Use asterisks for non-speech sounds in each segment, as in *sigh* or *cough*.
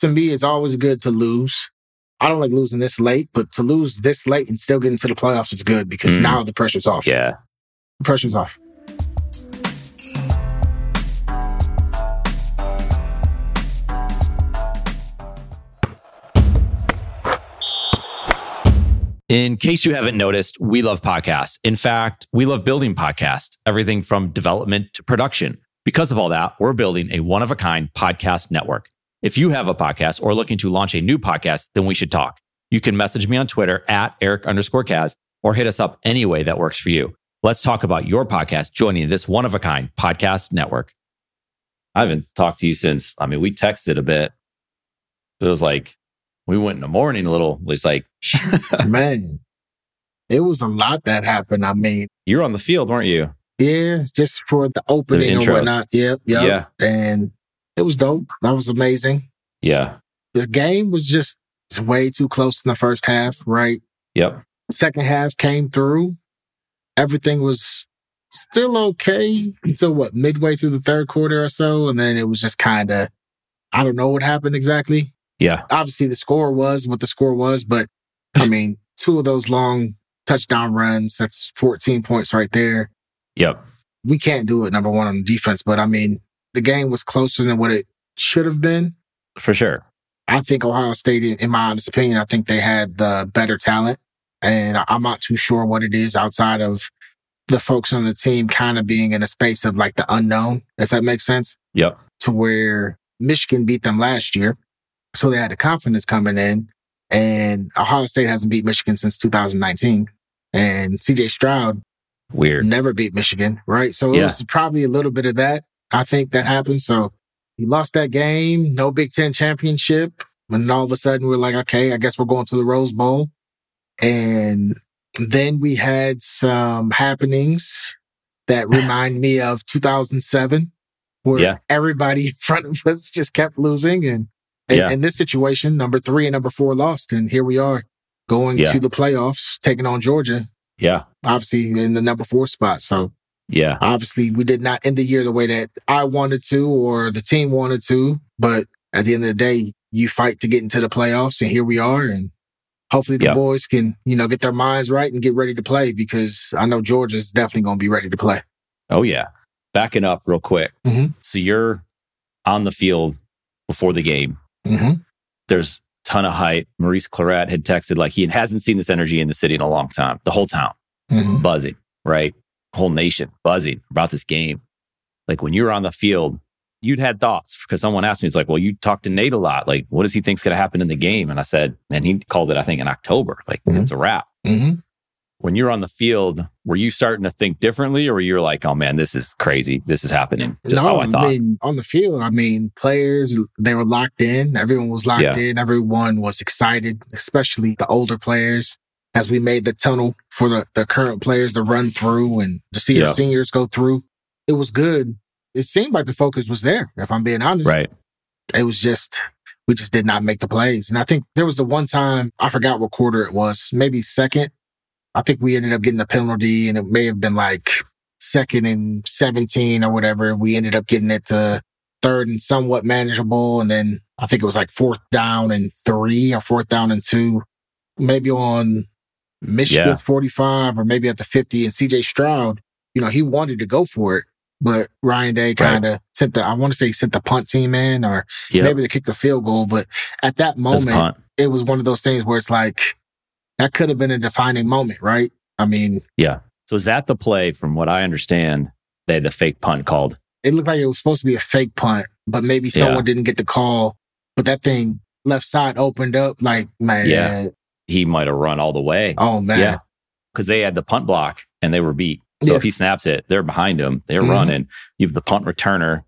to me, it's always good to lose. I don't like losing this late, but to lose this late and still get into the playoffs is good because Mm. now the pressure's off. Yeah. The pressure's off. In case you haven't noticed, we love podcasts. In fact, we love building podcasts, everything from development to production. Because of all that, we're building a one of a kind podcast network. If you have a podcast or looking to launch a new podcast, then we should talk. You can message me on Twitter at Eric underscore Kaz or hit us up any way that works for you. Let's talk about your podcast joining this one of a kind podcast network. I haven't talked to you since, I mean, we texted a bit. It was like, we went in the morning a little. It was like, *laughs* Man, it was a lot that happened. I mean, you were on the field, weren't you? yeah, just for the opening and whatnot. Yep, yep. Yeah. And it was dope. That was amazing. Yeah. The game was just way too close in the first half, right? Yep. Second half came through. Everything was still okay until what, midway through the third quarter or so. And then it was just kind of, I don't know what happened exactly. Yeah. Obviously, the score was what the score was, but I *laughs* mean, two of those long touchdown runs, that's 14 points right there. Yep. We can't do it, number one, on defense, but I mean, the game was closer than what it should have been. For sure. I think Ohio State, in my honest opinion, I think they had the better talent. And I'm not too sure what it is outside of the folks on the team kind of being in a space of like the unknown, if that makes sense, Yep. to where Michigan beat them last year. So they had the confidence coming in. And Ohio State hasn't beat Michigan since 2019. And CJ Stroud Weird. never beat Michigan, right? So it Yeah. was probably a little bit of that. I think that happened. So he lost that game, no Big Ten championship. And all of a sudden we're like, okay, I guess we're going to the Rose Bowl. And then we had some happenings that *laughs* remind me of 2007, where Yeah. everybody *laughs* in front of us just kept losing. And, and Yeah. in this situation, number three and number four lost. And here we are going Yeah. to the playoffs, taking on Georgia Yeah. obviously in the number four spot. So Yeah. obviously we did not end the year the way that I wanted to or the team wanted to. But at the end of the day, you fight to get into the playoffs and here we are. And hopefully the Yeah. boys can, you know, get their minds right and get ready to play because I know Georgia's definitely going to be ready to play. Oh, yeah. Backing up real quick. Mhm. So you're on the field before the game. Mm-hmm. There's ton of hype. Maurice Clarett had texted like he hasn't seen this energy in the city in a long time. The whole town Mm-hmm. buzzing, right? Whole nation buzzing about this game. Like when you were on the field, you'd had thoughts because someone asked me, it's like, well, you talked to Nate a lot. Like, what does he think's going to happen in the game? And I said, and he called it, I think, in October. Like, Mhm. it's a wrap. Mm-hmm. when you're on the field, were you starting to think differently or were you like, oh man, this is crazy. This is happening. Just how I thought. mean, on the field, I mean, players, they were locked in. Everyone was locked Yeah. in. Everyone was excited, especially the older players, as we made the tunnel for the, the current players to run through and to see Yeah. our seniors go through. It was good. It seemed like the focus was there, if I'm being honest. right. It was just, we just did not make the plays. And I think there was the one time, I forgot what quarter it was, maybe second. I think we ended up getting a penalty and it may have been like second and 17 or whatever. We ended up getting it to third and somewhat manageable. And then I think it was like fourth down and three or fourth down and two, maybe on Michigan's 45 or maybe at the 50. And CJ Stroud, you know, he wanted to go for it, but Ryan Day kind of sent the, I want to say he sent the punt team in or Yeah. maybe they kicked the field goal. But at that moment, it was one of those things where it's like, that could have been a defining moment, right? I mean, yeah. So is that the play from what I understand? They had the fake punt called. it looked like it was supposed to be a fake punt, but maybe Yeah. someone didn't get the call. But that thing left side opened up, like man, Yeah. He might have run all the way. oh man, Yeah. Because they had the punt block and they were beat. So Yeah. if he snaps it, they're behind him. They're Mhm. running. You have the punt returner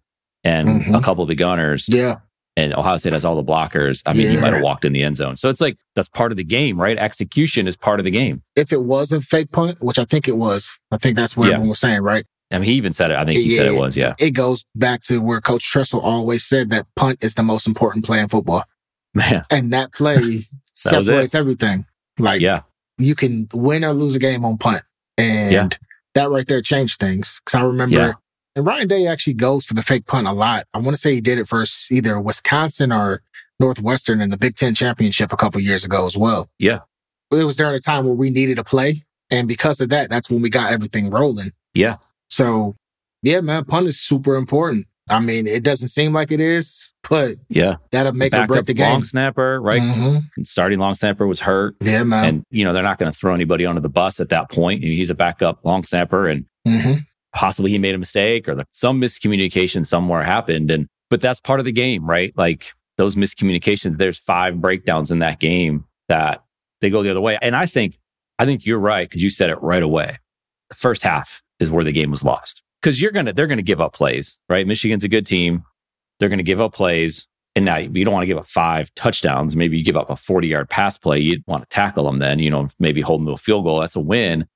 and Mhm. a couple of the gunners. yeah, and Ohio State has all the blockers. I mean, he might have walked in the end zone. So it's like that's part of the game, right? Execution is part of the game. If it was a fake punt, which I think it was, I think that's what Yeah. everyone was saying, right? I mean, he even said it. I think he said it was, yeah. It goes back to where Coach Tressel always said that punt is the most important play in football, Man, and that play *laughs* That separates everything. Like, yeah, you can win or lose a game on punt. And Yeah. that right there changed things. Cause I remember Yeah. And Ryan Day actually goes for the fake punt a lot. I want to say he did it first either Wisconsin or Northwestern in the Big Ten championship a couple years ago as well. Yeah. It was during a time where we needed a play. And because of that, that's when we got everything rolling. Yeah. So yeah, man, punt is super important. I mean, it doesn't seem like it is, but Yeah. that'll make or break the game. long snapper, right? Mhm. Starting long snapper was hurt. Yeah, man. and, you know, they're not going to throw anybody under the bus at that point. And he's a backup long snapper and hmm possibly he made a mistake or the, some miscommunication somewhere happened. And, but that's part of the game, right? Like those miscommunications, there's five breakdowns in that game that they go the other way. And I think, I think you're right because you said it right away. The first half is where the game was lost because you're going to, they're going to give up plays, right? Michigan's a good team. They're going to give up plays. And now you don't want to give up five touchdowns. Maybe you give up a 40 yard pass play. You'd want to tackle them then, you know, maybe hold them to a field goal. That's a win.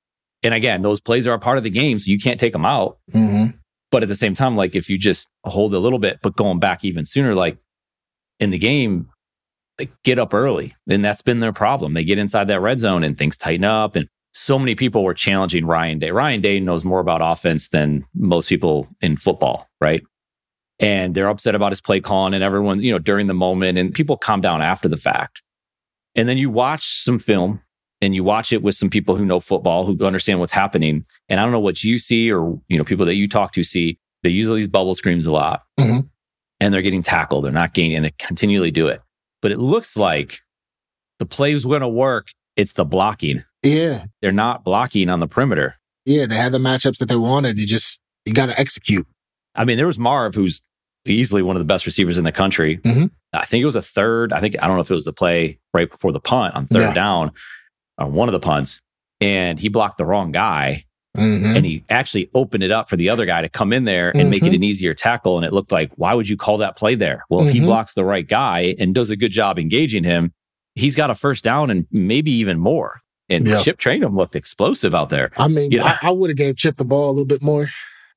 And again, those plays are a part of the game. So you can't take them out. hmm But at the same time, like if you just hold a little bit, but going back even sooner, like in the game, they get up early. And that's been their problem. They get inside that red zone and things tighten up. And so many people were challenging Ryan Day. Ryan Day knows more about offense than most people in football, right? And they're upset about his play calling and everyone, you know, during the moment and people calm down after the fact. And then you watch some film and you watch it with some people who know football, who understand what's happening. And I don't know what you see or, you know, people that you talk to see, they use all these bubble screens a lot Mhm. and they're getting tackled. They're not gaining and they continually do it. But it looks like the play is going to work. It's the blocking. Yeah. They're not blocking on the perimeter. Yeah. They had the matchups that they wanted. You just, you got to execute. I mean, there was Marv, who's easily one of the best receivers in the country. Mhm. I think it was a third. I think, I don't know if it was the play right before the punt on third Yeah. down on one of the punts. And he blocked the wrong guy. hmm and he actually opened it up for the other guy to come in there and make it Mhm. an easier tackle. And it looked like, why would you call that play there? Well, if he Mhm. blocks the right guy and does a good job engaging him, he's got a first down and maybe even more. And Yeah. Chip Trayanum looked explosive out there. I mean, Yeah. I, I would have gave Chip the ball a little bit more.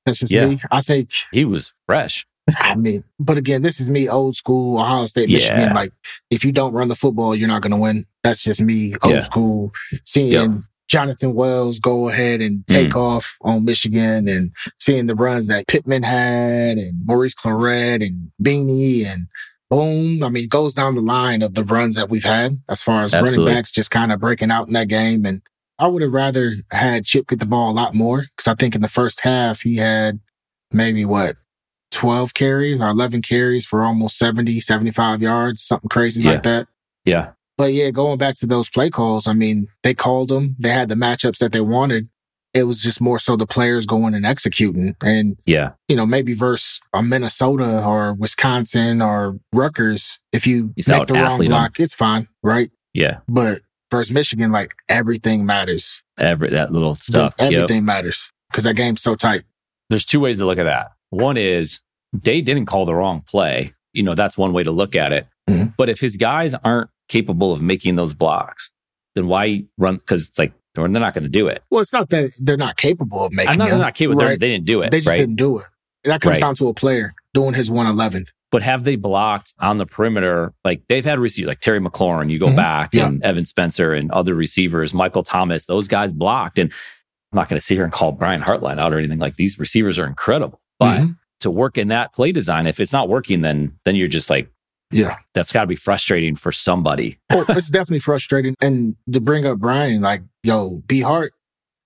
That's just Yeah. me. I think, He was fresh. I mean, but again, this is me, old school, Ohio State, Michigan. Yeah. Like, if you don't run the football, you're not going to win. That's just me, old Yeah. school. Seeing Yep. Jonathan Wells go ahead and take Mm. off on Michigan and seeing the runs that Pittman had and Maurice Clarett and Beanie and boom. I mean, it goes down the line of the runs that we've had as far as Absolutely. running backs just kind of breaking out in that game. And I would have rather had Chip get the ball a lot more because I think in the first half he had maybe what 12 carries or 11 carries for almost 70, 75 yards, something crazy Yeah. like that. Yeah. But yeah, going back to those play calls, I mean, they called them. They had the matchups that they wanted. It was just more so the players going and executing. And, Yeah. you know, maybe versus a Minnesota or Wisconsin or Rutgers, if you He's make the wrong block, it's fine, right? Yeah. But versus Michigan, like everything matters. Every, that little stuff. Yep. Everything matters because that game's so tight. There's two ways to look at that. One is Day didn't call the wrong play. You know, that's one way to look at it. Mhm. But if his guys aren't capable of making those blocks, then why run? Because it's like, they're not going to do it. Well, it's not that they're not capable of making I'm not, them, they're not capable. right? They didn't do it. They just right? didn't do it. That comes Right. down to a player doing his 111th. but have they blocked on the perimeter? Like they've had receivers like Terry McLaurin, you go Mhm. back Yeah. and Evan Spencer and other receivers, Michael Thomas, those guys blocked. And I'm not going to sit here and call Brian Hartline out or anything like these receivers are incredible. But Mhm. to work in that play design, if it's not working, then then you're just like, Yeah. that's got to be frustrating for somebody. Well, *laughs* it's definitely frustrating. And to bring up Brian, like, yo, B Hart,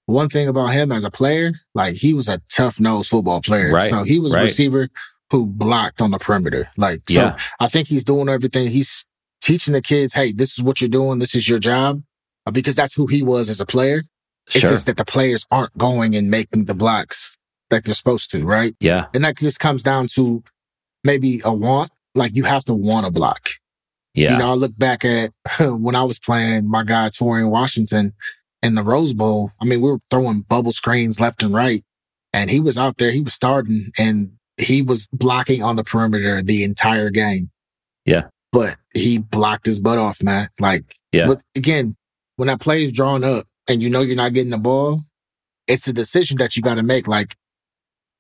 one thing about him as a player, like he was a tough nosed football player. Right, So he was a receiver who blocked on the perimeter. Like, so Yeah. I think he's doing everything. He's teaching the kids, hey, this is what you're doing. This is your job. Uh, Because that's who he was as a player. It's Sure. just that the players aren't going and making the blocks that they're supposed to, right? yeah. And that just comes down to maybe a want. Like you have to want to block. Yeah. You know, I look back at *laughs* when I was playing my guy Taurian Washington in the Rose Bowl. I mean, we were throwing bubble screens left and right, and he was out there. He was starting, and he was blocking on the perimeter the entire game. Yeah. but he blocked his butt off, man. Like, Yeah. But again, when that play is drawn up and you know you're not getting the ball, it's a decision that you got to make. Like,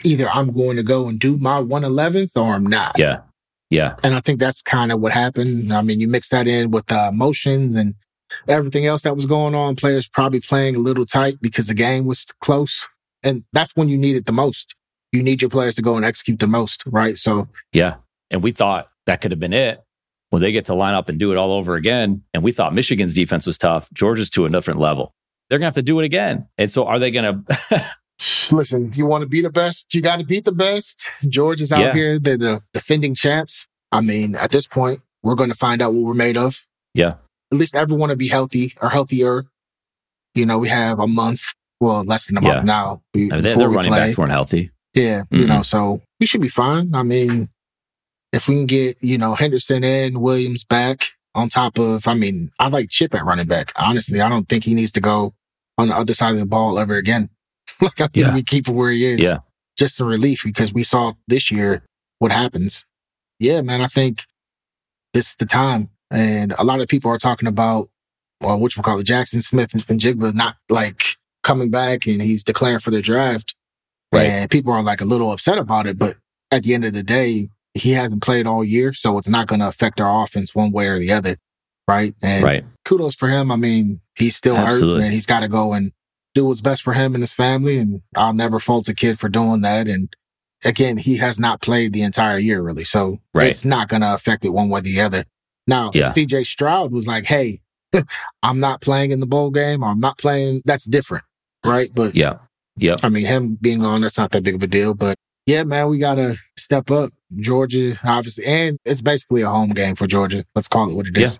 either I'm going to go and do my 111th or I'm not. yeah. Yeah. And I think that's kind of what happened. I mean, you mix that in with the emotions and everything else that was going on. Players probably playing a little tight because the game was close. And that's when you need it the most. you need your players to go and execute the most, right? So Yeah. And we thought that could have been it. Well, they get to line up and do it all over again. And we thought Michigan's defense was tough. Georgia's to a different level. They're going to have to do it again. And so are they going *laughs* to? Listen, you want to be the best, you got to beat the best. George is out Yeah. here. They're the defending champs. I mean, at this point, we're going to find out what we're made of. yeah. At least everyone will be healthy or healthier. You know, we have a month, well, less than a Yeah. month now. I mean, we running play. backs weren't healthy. Yeah, you Mhm. know, so we should be fine. I mean, if we can get, you know, Henderson and Williams back on top of, I mean, I like Chip at running back. Honestly, I don't think he needs to go on the other side of the ball ever again. *laughs* like, I think Yeah. we keep him where he is. Yeah. Just a relief because we saw this year what happens. Yeah, man, I think this is the time. And a lot of people are talking about, well, which we call it, Jaxon Smith-Njigba not like coming back and he's declaring for the draft. Right. And people are like a little upset about it, but at the end of the day, he hasn't played all year, so it's not going to affect our offense one way or the other. Right. And Right. kudos for him. I mean, he's still Absolutely. hurt and he's got to go and do what's best for him and his family. And I'll never fault a kid for doing that. And again, he has not played the entire year really. So Right. it's not going to affect it one way or the other. Now, Yeah. CJ Stroud was like, Hey, *laughs* I'm not playing in the bowl game I'm not playing, that's different. Right. But Yeah. Yep. I mean, him being on, that's not that big of a deal. But yeah, man, we got to step up. Georgia, obviously. And it's basically a home game for Georgia. Let's call it what it is.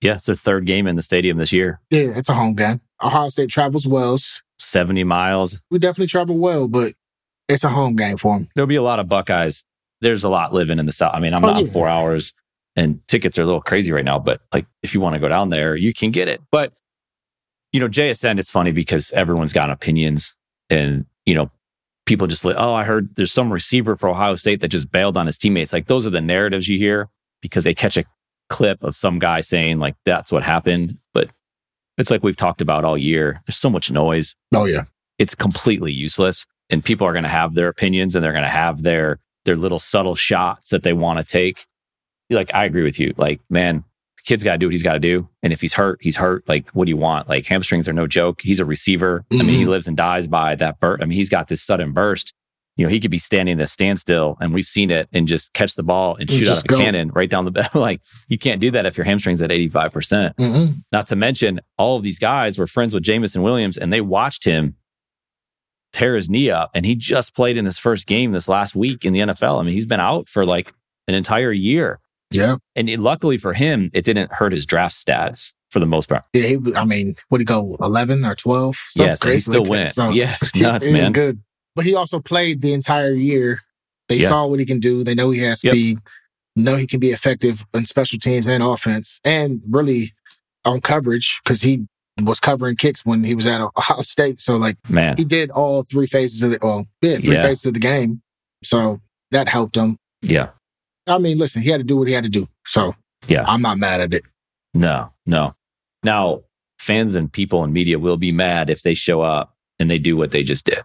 Yeah. It's their third game in the stadium this year. Yeah, it's a home game. Ohio State travels wells. 70 miles. We definitely travel well, but it's a home game for them. There'll be a lot of Buckeyes. There's a lot living in the South. I mean, I'm Oh, not yeah. four hours and tickets are a little crazy right now, but like if you want to go down there, you can get it. But, you know, JSN is funny because everyone's got opinions and, you know, people just like, oh, I heard there's some receiver for Ohio State that just bailed on his teammates. Like those are the narratives you hear because they catch a clip of some guy saying like that's what happened. But it's like we've talked about all year. There's so much noise. Oh, yeah. it's completely useless and people are going to have their opinions and they're going to have their their little subtle shots that they want to take. Like i agree with you. Like man the kid's got to do what he's got to do and if he's hurt he's hurt. Like what do you want? Like hamstrings are no joke. He's a receiver. I mean he Mhm. lives and dies by that burst i mean he's got this sudden burst you know he could be standing at a standstill and we've seen it and just catch the ball and And shoot out of a go. cannon right down the *laughs* back like you can't do that if your hamstrings at 85% hmm not to mention, all of these guys were friends with Jameson Williams and they watched him tear his knee up. And he just played in his first game this last week in the NFL. I mean, he's been out for like an entire year. Yeah. And it- luckily for him, it didn't hurt his draft status for the most part. Yeah. He, I mean, would he go, 11 or 12? Something yes, he still like went. So *laughs* yes, nuts, *laughs* man. good. But he also played the entire year. They Yeah. saw what he can do. They know he has Yep. speed, know he can be effective in special teams and offense, and really on coverage because he was covering kicks when he was at *laughs* Ohio State. So, like, Man, he did all three phases of the, well, yeah, three Yeah. phases of the game. So that helped him. yeah, I mean, listen, he had to do what he had to do. So Yeah. I'm not mad at it. no, no. Now, fans and people and media will be mad if they show up and they do what they just did.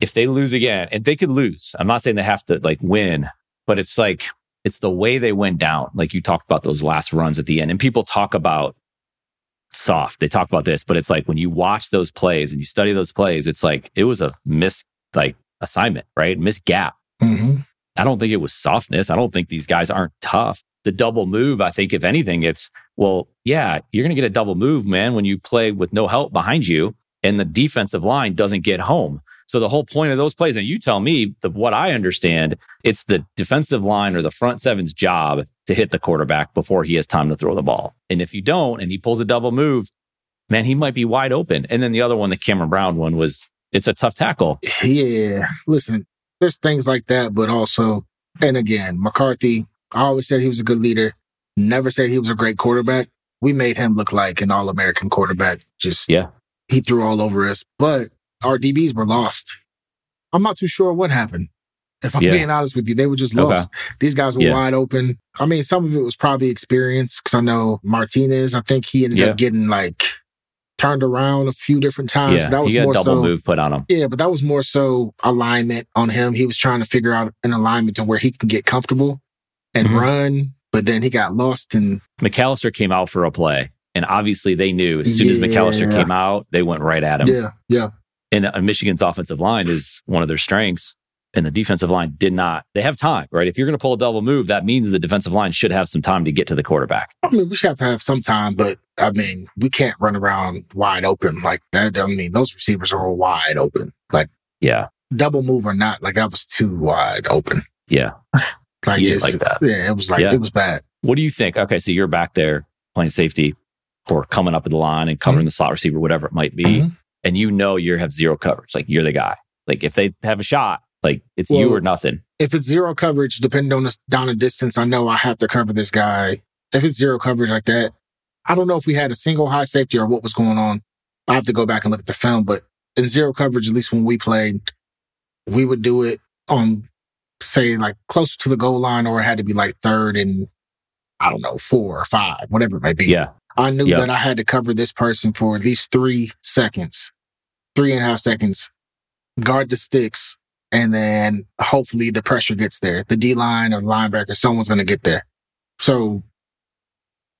If they lose again, and they could lose, I'm not saying they have to like win, but it's like, it's the way they went down. Like you talked about those last runs at the end, and people talk about soft. They talk about this, but it's like when you watch those plays and you study those plays, it's like it was a miss, like assignment, right? Miss gap. hmm I don't think it was softness. I don't think these guys aren't tough. The double move, I think, if anything, it's, well, yeah, you're going to get a double move, man, when you play with no help behind you and the defensive line doesn't get home. So the whole point of those plays, and you tell me the, what I understand, it's the defensive line or the front seven's job to hit the quarterback before he has time to throw the ball. And if you don't, and he pulls a double move, man, he might be wide open. And then the other one, the Cameron Brown one was, it's a tough tackle. Yeah. Listen, there's things like that, but also, and again, McCarthy, I always said he was a good leader, never said he was a great quarterback. We made him look like an all American quarterback. Just, Yeah. he threw all over us, but our DBs were lost. I'm not too sure what happened. If I'm Yeah. being honest with you, they were just Okay. lost. These guys were Yeah. wide open. I mean, some of it was probably experience because I know Martinez, I think he ended Yeah. up getting like turned around a few different times. Yeah. that was he got a more double so, move put on him. yeah, but that was more so alignment on him. He was trying to figure out an alignment to where he can get comfortable and Mhm. run, but then he got lost and McCalister came out for a play, and obviously they knew as soon as McCalister came out, they went right at him. yeah, yeah. And uh, Michigan's offensive line is one of their strengths. and the defensive line did not. They have time, right? If you're going to pull a double move, that means the defensive line should have some time to get to the quarterback. I mean, we should have to have some time, but I mean, we can't run around wide open like that. I mean, those receivers are wide open. Like, yeah, double move or not, like that was too wide open. Yeah. *laughs* Like, like that. Yeah, it was like, Yeah. it was bad. What do you think? Okay, so you're back there playing safety or coming up at the line and covering the slot receiver, whatever it might be, Mhm. And you know you have zero coverage. Like you're the guy. Like if they have a shot, like it's you or nothing. If it's zero coverage, depending on the down and distance, I know I have to cover this guy. If it's zero coverage like that, I don't know if we had a single high safety or what was going on. I have to go back and look at the film, but in zero coverage, at least when we played, we would do it on, say, like closer to the goal line, or it had to be like third and I don't know, four or five, whatever it may be. Yeah. I knew Yeah. that I had to cover this person for at least three seconds, three and a half seconds, guard the sticks, and then hopefully the pressure gets there. The D line or linebacker, someone's going to get there. So,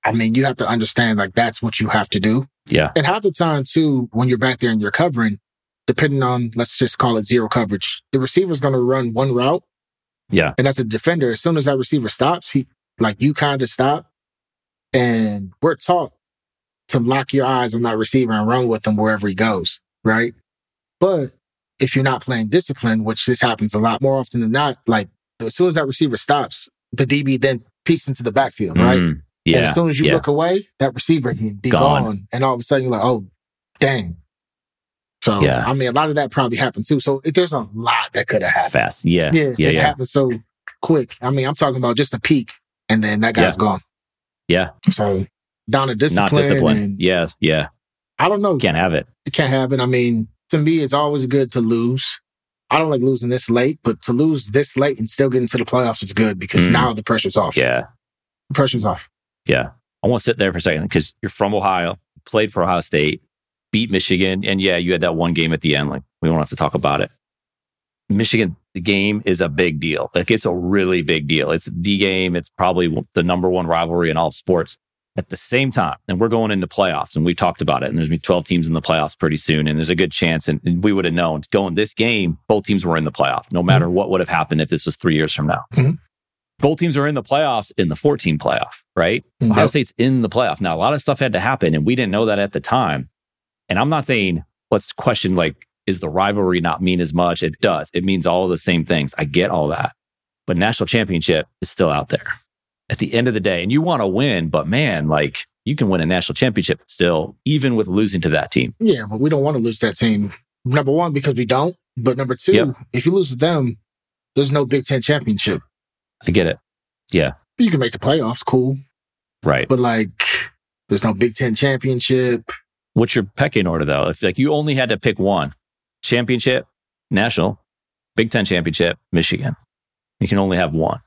I mean, you have to understand like that's what you have to do. Yeah. And half the time too, when you're back there and you're covering, depending on, let's just call it zero coverage, the receiver's going to run one route. Yeah. And as a defender, as soon as that receiver stops, he, like you kind of stop. And we're taught to lock your eyes on that receiver and run with him wherever he goes. Right. But if you're not playing discipline, which this happens a lot more often than not, like as soon as that receiver stops, the DB then peeks into the backfield, right? Mm, yeah. And as soon as you yeah. look away, that receiver can be Gone. gone. And all of a sudden you're like, oh, dang. So, Yeah. I mean, a lot of that probably happened too. So if there's a lot that could have happened. fast. Yeah. Yeah, Yeah. it Yeah. happened so quick. I mean, I'm talking about just a peak and then that guy's Yeah. gone. Yeah. So down to discipline. Not discipline. and Yeah. Yeah. I don't know. Can't have it. You can't have it. I mean, to me, it's always good to lose. I don't like losing this late, but to lose this late and still get into the playoffs is good because Mm. now the pressure's off. Yeah. The pressure's off. Yeah. I want to sit there for a second because you're from Ohio, played for Ohio State, beat Michigan. And yeah, you had that one game at the end. Like, we won't have to talk about it. Michigan, the game is a big deal. Like, it's a really big deal. It's the game. It's probably the number one rivalry in all of sports. At the same time, and we're going into playoffs, and we talked about it, and there's gonna be 12 teams in the playoffs pretty soon, and there's a good chance, and, and we would have known going this game, both teams were in the playoff, no matter what would have happened if this was three years from now. Mhm. Both teams are in the playoffs in the 14 playoff, right? Ohio State's in the playoff. Now, a lot of stuff had to happen, and we didn't know that at the time. And I'm not saying let's question like, is the rivalry not mean as much? It does. It means all the same things. I get all that. But national championship is still out there at the end of the day. And you want to win, but man, like you can win a national championship still, even with losing to that team. Yeah, but we don't want to lose that team. Number one, because we don't. But number two, Yep. if you lose to them, there's no Big Ten championship. I get it. Yeah. You can make the playoffs, cool. Right. But like, there's no Big Ten championship. What's your pecking order though? If like you only had to pick one championship, national, Big Ten championship, Michigan, you can only have one.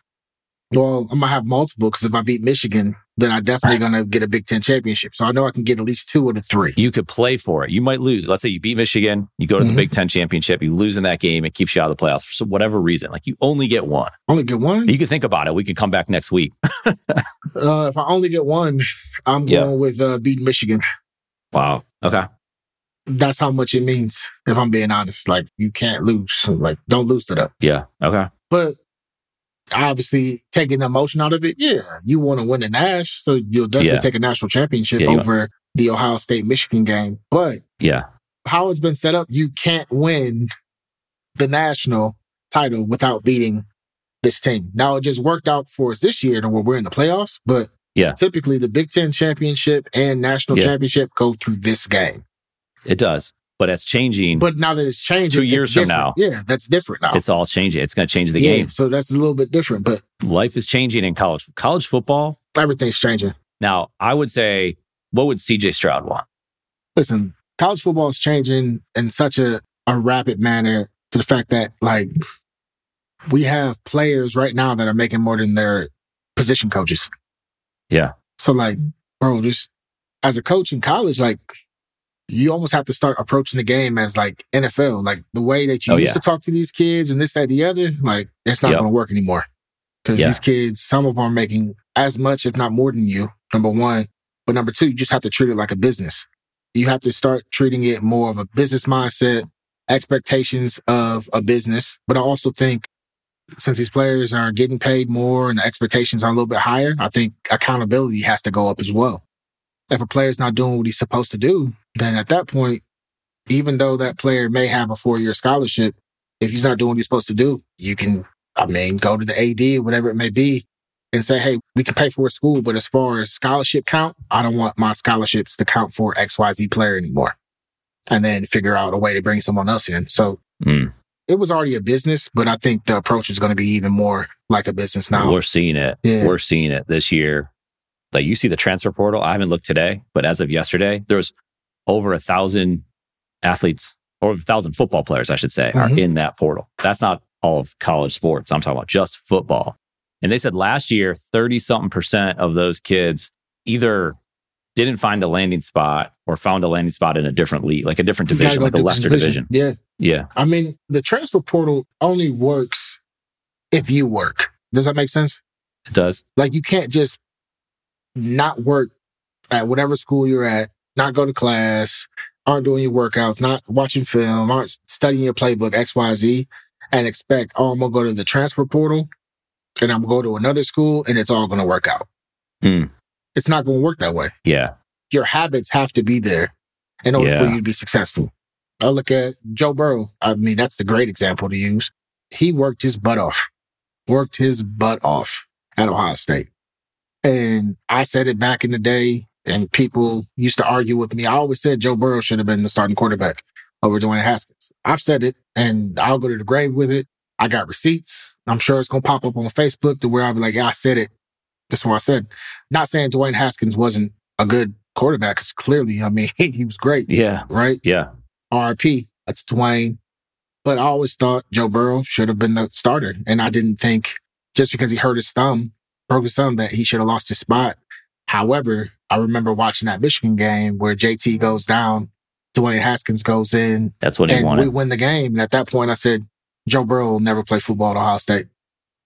Well, I'm gonna have multiple because if I beat Michigan, then I definitely gonna get a Big Ten championship. So I know I can get at least two of the three. You could play for it. You might lose. Let's say you beat Michigan, you go to the Mhm. Big Ten championship, you lose in that game, it keeps you out of the playoffs for whatever reason. Like you only get one. Only get one. You can think about it. We can come back next week. *laughs* Uh, if I only get one, I'm Yeah. going with uh, beating Michigan. Wow. Okay. That's how much it means. If I'm being honest, like you can't lose. Like don't lose to them. Yeah. Okay. But obviously, taking the emotion out of it, yeah, you want to win the Nash, so you'll definitely Yeah. take a national championship Yeah, over the Ohio State Michigan game. But Yeah. how it's been set up, you can't win the national title without beating this team. Now it just worked out for us this year to where we're in the playoffs, but Yeah. typically the Big Ten championship and national Yeah. championship go through this game. It does. But that's changing. But now that it's changing, Two years from now. yeah, that's different now. it's all changing. It's going to change the yeah, game. so that's a little bit different, but Life is changing in college. College football. everything's changing. Now, I would say, what would CJ Stroud want? listen, college football is changing in such a, a rapid manner to the fact that like we have players right now that are making more than their position coaches. Yeah. So like, bro, just as a coach in college, like you almost have to start approaching the game as like NFL, like the way that you Oh, used yeah. to talk to these kids and this, that, the other, like it's not Yep. going to work anymore. Cause Yeah. these kids, some of them are making as much, if not more than you, number one. But number two, you just have to treat it like a business. You have to start treating it more of a business mindset expectations of a business. But I also think since these players are getting paid more and the expectations are a little bit higher, I think accountability has to go up as well. If a player's not doing what he's supposed to do, then at that point, even though that player may have a four year scholarship, if he's not doing what he's supposed to do, you can, I mean, go to the AD, whatever it may be, and say, hey, we can pay for a school, but as far as scholarship count, I don't want my scholarships to count for XYZ player anymore. And then figure out a way to bring someone else in. So Mm. it was already a business, but I think the approach is going to be even more like a business now. We're seeing it. Yeah. We're seeing it this year. Like you see the transfer portal. I haven't looked today, but as of yesterday, there's over a thousand athletes or a thousand football players, I should say, are Mhm. in that portal. That's not all of college sports. I'm talking about just football. And they said last year, 30 something percent of those kids either didn't find a landing spot or found a landing spot in a different league, like a different division, go like a lesser division. Yeah. Yeah. I mean, the transfer portal only works if you work. Does that make sense? It does. Like you can't just not work at whatever school you're at, not go to class, aren't doing your workouts, not watching film, aren't studying your playbook, XYZ, and expect, oh, I'm gonna go to the transfer portal and I'm gonna go to another school and it's all gonna work out. Hmm. It's not gonna work that way. Yeah. Your habits have to be there in order for you to be successful. I look at Joe Burrow. I mean, that's the great example to use. He worked his butt off, worked his butt off at Ohio State. And I said it back in the day, and people used to argue with me. I always said Joe Burrow should have been the starting quarterback over Dwayne Haskins. I've said it, and I'll go to the grave with it. I got receipts. I'm sure it's going to pop up on Facebook to where I'll be like, yeah, I said it. That's what I said. Not saying Dwayne Haskins wasn't a good quarterback, because clearly, I mean, *laughs* he was great, Yeah. right? Yeah. RP. That's Dwayne. But I always thought Joe Burrow should have been the starter. And I didn't think just because he hurt his thumb, broke his thumb, that he should have lost his spot. However, I remember watching that Michigan game where JT goes down, Dwayne Haskins goes in, That's what he and wanted. we win the game. And at that point, I said, Joe Burrow will never play football at Ohio State.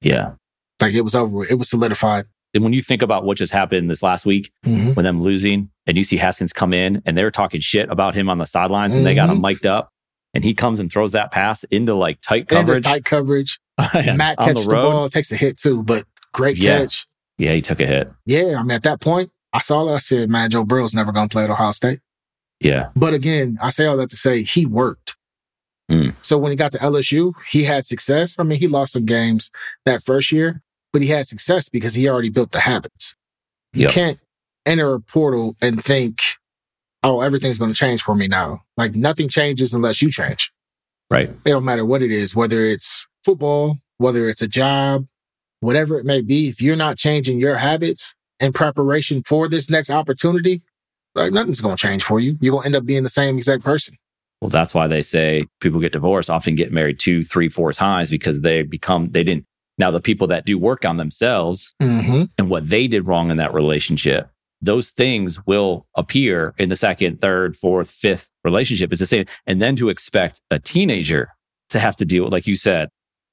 yeah. Like it was over. It was solidified. And when you think about what just happened this last week Mhm. with them losing, and you see Haskins come in and they're talking shit about him on the sidelines and they got him mic'd up, and he comes and throws that pass into like tight coverage. tight coverage. *laughs* Matt catches the the, ball, takes a hit too, but great Yeah. catch. Yeah, he took a hit. Yeah, I mean, at that point, I saw that. I said, man, Joe Burrow's never going to play at Ohio State. Yeah. But again, I say all that to say he worked. Mm. So when he got to LSU, he had success. I mean, he lost some games that first year, but he had success because he already built the habits. You Yep. can't enter a portal and think, oh, everything's going to change for me now. Like nothing changes unless you change. Right. It don't matter what it is, whether it's football, whether it's a job, whatever it may be. If you're not changing your habits in preparation for this next opportunity, like nothing's going to change for you. You're going to end up being the same exact person. Well, that's why they say people get divorced often get married two, three, four times because they become, they didn't. Now, the people that do work on themselves Mm-hmm. and what they did wrong in that relationship, those things will appear in the second, third, fourth, fifth relationship. It's the same. And then to expect a teenager to have to deal with, like you said,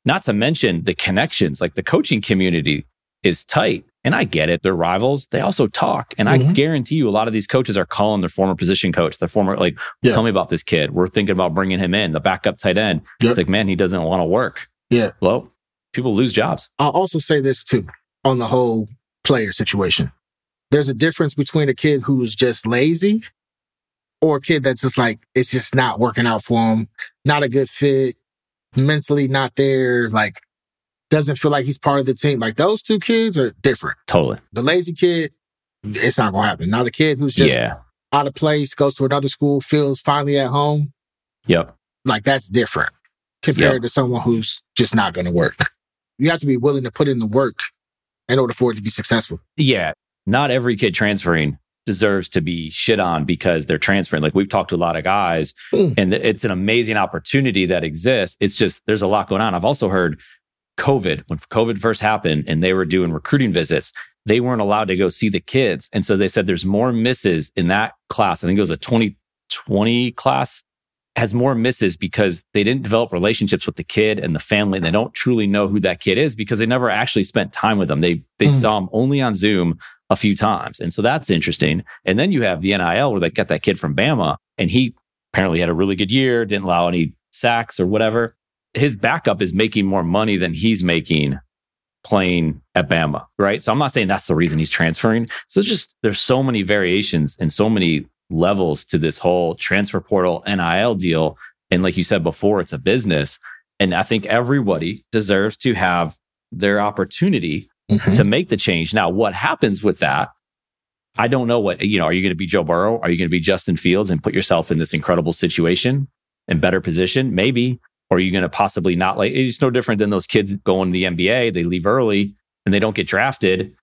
not to mention the connections, like the coaching community is tight. And I get it. They're rivals. They also talk. And I Mhm. guarantee you a lot of these coaches are calling their former position coach, their former, like, Yeah. tell me about this kid. We're thinking about bringing him in, the backup tight end. Yep. It's like, man, he doesn't want to work. Yeah. Well, people lose jobs. I'll also say this too on the whole player situation. There's a difference between a kid who's just lazy or a kid that's just like, it's just not working out for him, not a good fit, mentally not there, like doesn't feel like he's part of the team. Like those two kids are different. Totally. The lazy kid, it's not going to happen. Now the kid who's just yeah. out of place, goes to another school, feels finally at home, Yep. like that's different compared Yep. to someone who's just not going to work. You have to be willing to put in the work in order for it to be successful. Yeah. Not every kid transferring deserves to be shit on because they're transferring. Like we've talked to a lot of guys Mm. and it's an amazing opportunity that exists. It's just there's a lot going on. I've also heard COVID, when COVID first happened and they were doing recruiting visits, they weren't allowed to go see the kids. And so they said there's more misses in that class. I think it was a 2020 class has more misses because they didn't develop relationships with the kid and the family. And they don't truly know who that kid is because they never actually spent time with them. They, they Mm. saw them only on Zoom a few times. And so that's interesting. And then you have the NIL where they got that kid from Bama and he apparently had a really good year, didn't allow any sacks or whatever. His backup is making more money than he's making playing at Bama, right? So I'm not saying that's the reason he's transferring. So just there's so many variations and so many levels to this whole transfer portal NIL deal. And like you said before, it's a business. And I think everybody deserves to have their opportunity mm-hmm. to make the change. Now, what happens with that? I don't know what, you know, are you going to be Joe Burrow? Are you going to be Justin Fields and put yourself in this incredible situation and better position? Maybe. Or are you going to possibly not like, it's no different than those kids going to the NBA. They leave early and they don't get drafted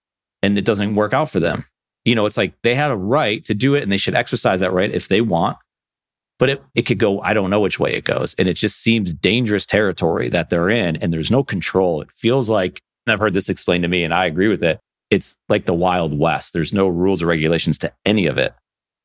and it doesn't work out for them. You know, it's like they had a right to do it and they should exercise that right if they want. But it, it could go, I don't know which way it goes. And it just seems dangerous territory that they're in and there's no control. It feels like, I've heard this explained to me and I agree with it. It's like the Wild West. There's no rules or regulations to any of it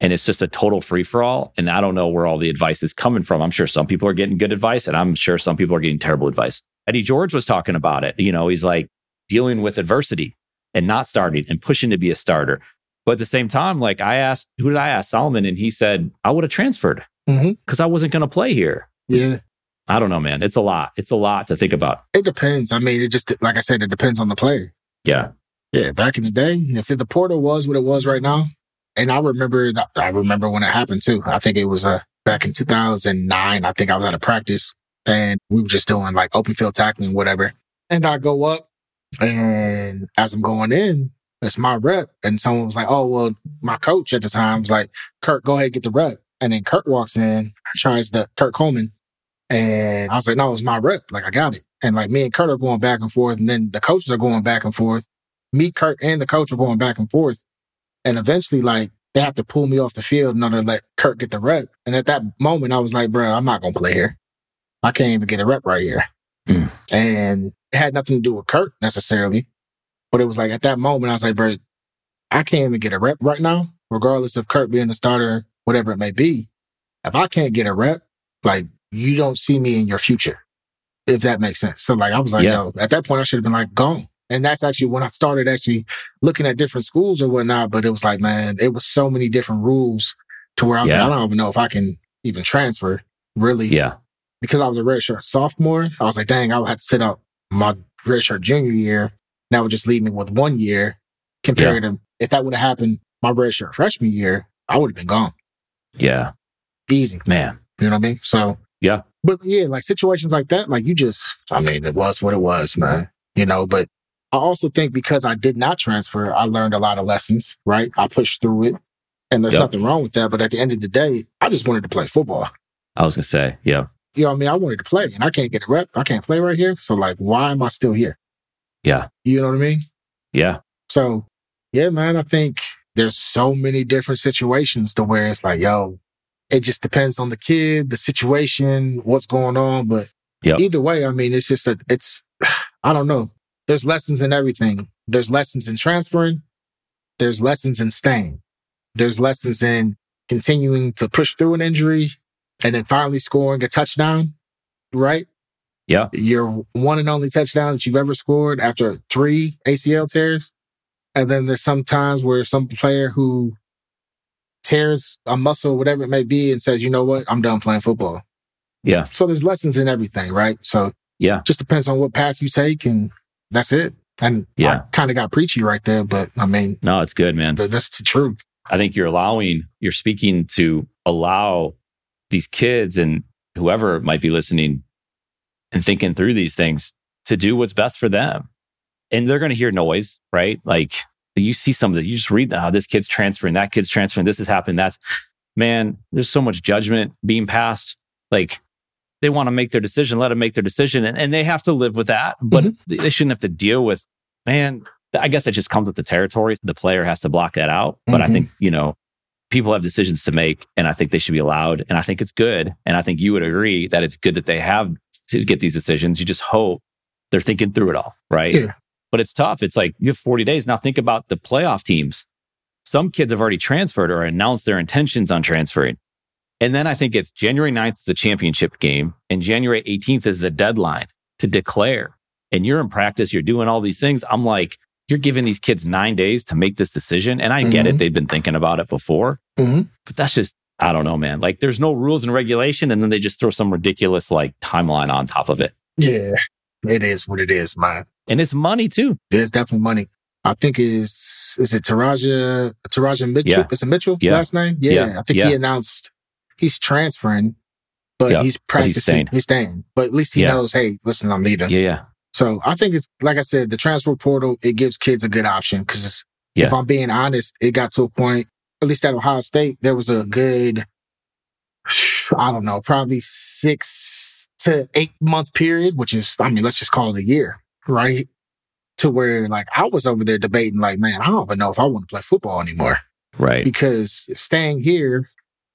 and it's just a total free for all. And I don't know where all the advice is coming from. I'm sure some people are getting good advice, and I'm sure some people are getting terrible advice. Eddie George was talking about it. You know, he's like dealing with adversity and not starting and pushing to be a starter. But at the same time, like I asked, who did I ask? Solomon, and he said I would have transferred because mm-hmm. I wasn't going to play here. Yeah. I don't know, man. It's a lot. It's a lot to think about. It depends. I mean, it just, like I said, it depends on the player. Yeah. Yeah. Back in the day, if the portal was what it was right now, and I remember I remember when it happened too. I think it was uh, back in 2009. I think I was at a practice and we were just doing like open field tackling, whatever. And I go up and as I'm going in, it's my rep. And someone was like, Oh, well, my coach at the time was like, Kurt, go ahead, get the rep. And then Kurt walks in, tries to Kurt Coleman. And I was like, no, it's my rep. Like, I got it. And like me and Kurt are going back and forth. And then the coaches are going back and forth. Me, Kurt, and the coach are going back and forth. And eventually, like, they have to pull me off the field in order to let Kurt get the rep. And at that moment, I was like, bro, I'm not going to play here. I can't even get a rep right here. Mm. And it had nothing to do with Kurt necessarily. But it was like at that moment, I was like, bro, I can't even get a rep right now, regardless of Kurt being the starter, whatever it may be. If I can't get a rep, like, you don't see me in your future, if that makes sense. So, like, I was like, yeah. yo, at that point, I should have been like, gone. And that's actually when I started actually looking at different schools or whatnot. But it was like, man, it was so many different rules to where I was yeah. like, I don't even know if I can even transfer really. Yeah. Because I was a redshirt sophomore, I was like, dang, I would have to sit out my redshirt junior year. That would just leave me with one year compared yeah. to if that would have happened my redshirt freshman year, I would have been gone. Yeah. Easy. Man. You know what I mean? So yeah. But yeah, like situations like that, like you just, I mean, it was what it was, man. You know, but I also think because I did not transfer, I learned a lot of lessons, right? I pushed through it and there's yep. nothing wrong with that. But at the end of the day, I just wanted to play football. I was going to say, yeah. You know what I mean? I wanted to play and I can't get a rep. I can't play right here. So like, why am I still here? Yeah. You know what I mean? Yeah. So yeah, man, I think there's so many different situations to where it's like, yo, it just depends on the kid, the situation, what's going on. But yep. either way, I mean, it's just a, it's, *sighs* I don't know there's lessons in everything. There's lessons in transferring. There's lessons in staying. There's lessons in continuing to push through an injury and then finally scoring a touchdown, right? Yeah. Your one and only touchdown that you've ever scored after three ACL tears. And then there's some times where some player who tears a muscle, whatever it may be, and says, you know what, I'm done playing football. Yeah. So there's lessons in everything, right? So yeah, just depends on what path you take and that's it. And yeah, kind of got preachy right there, but I mean, no, it's good, man. That's the truth. I think you're allowing, you're speaking to allow these kids and whoever might be listening and thinking through these things to do what's best for them. And they're going to hear noise, right? Like you see some of it, you just read how oh, this kid's transferring, that kid's transferring, this is happening. That's man, there's so much judgment being passed. Like they want to make their decision, let them make their decision. And, and they have to live with that, but mm-hmm. they shouldn't have to deal with, man, I guess that just comes with the territory. The player has to block that out. But mm-hmm. I think, you know, people have decisions to make and I think they should be allowed. And I think it's good. And I think you would agree that it's good that they have to get these decisions. You just hope they're thinking through it all, right? Yeah. But it's tough. It's like you have 40 days. Now think about the playoff teams. Some kids have already transferred or announced their intentions on transferring. And then I think it's January 9th is the championship game and January 18th is the deadline to declare. And you're in practice, you're doing all these things. I'm like, you're giving these kids nine days to make this decision. And I mm-hmm. get it. Mm-hmm. They've been thinking about it before, mm-hmm. but that's just, I don't know, man. Like there's no rules and regulation, and then they just throw some ridiculous like timeline on top of it. Yeah, it is what it is, man. And it's money too. There's definitely money. I think is is it Teradja Teradja Mitchell? Yeah. Is it Mitchell Yeah. last name? Yeah, Yeah. I think Yeah. he announced he's transferring, but Yeah. he's But practicing. he's staying. He's staying. But at least he Yeah. knows, hey, listen, I'm leaving. Yeah, yeah, So I think it's like I said, the transfer portal it gives kids a good option because Yeah. if I'm being honest, it got to a point. At least at Ohio State, there was a good, I don't know, probably six to eight month period, which is, I mean, let's just call it a year, right? To where like I was over there debating, like, man, I don't even know if I want to play football anymore right. because staying here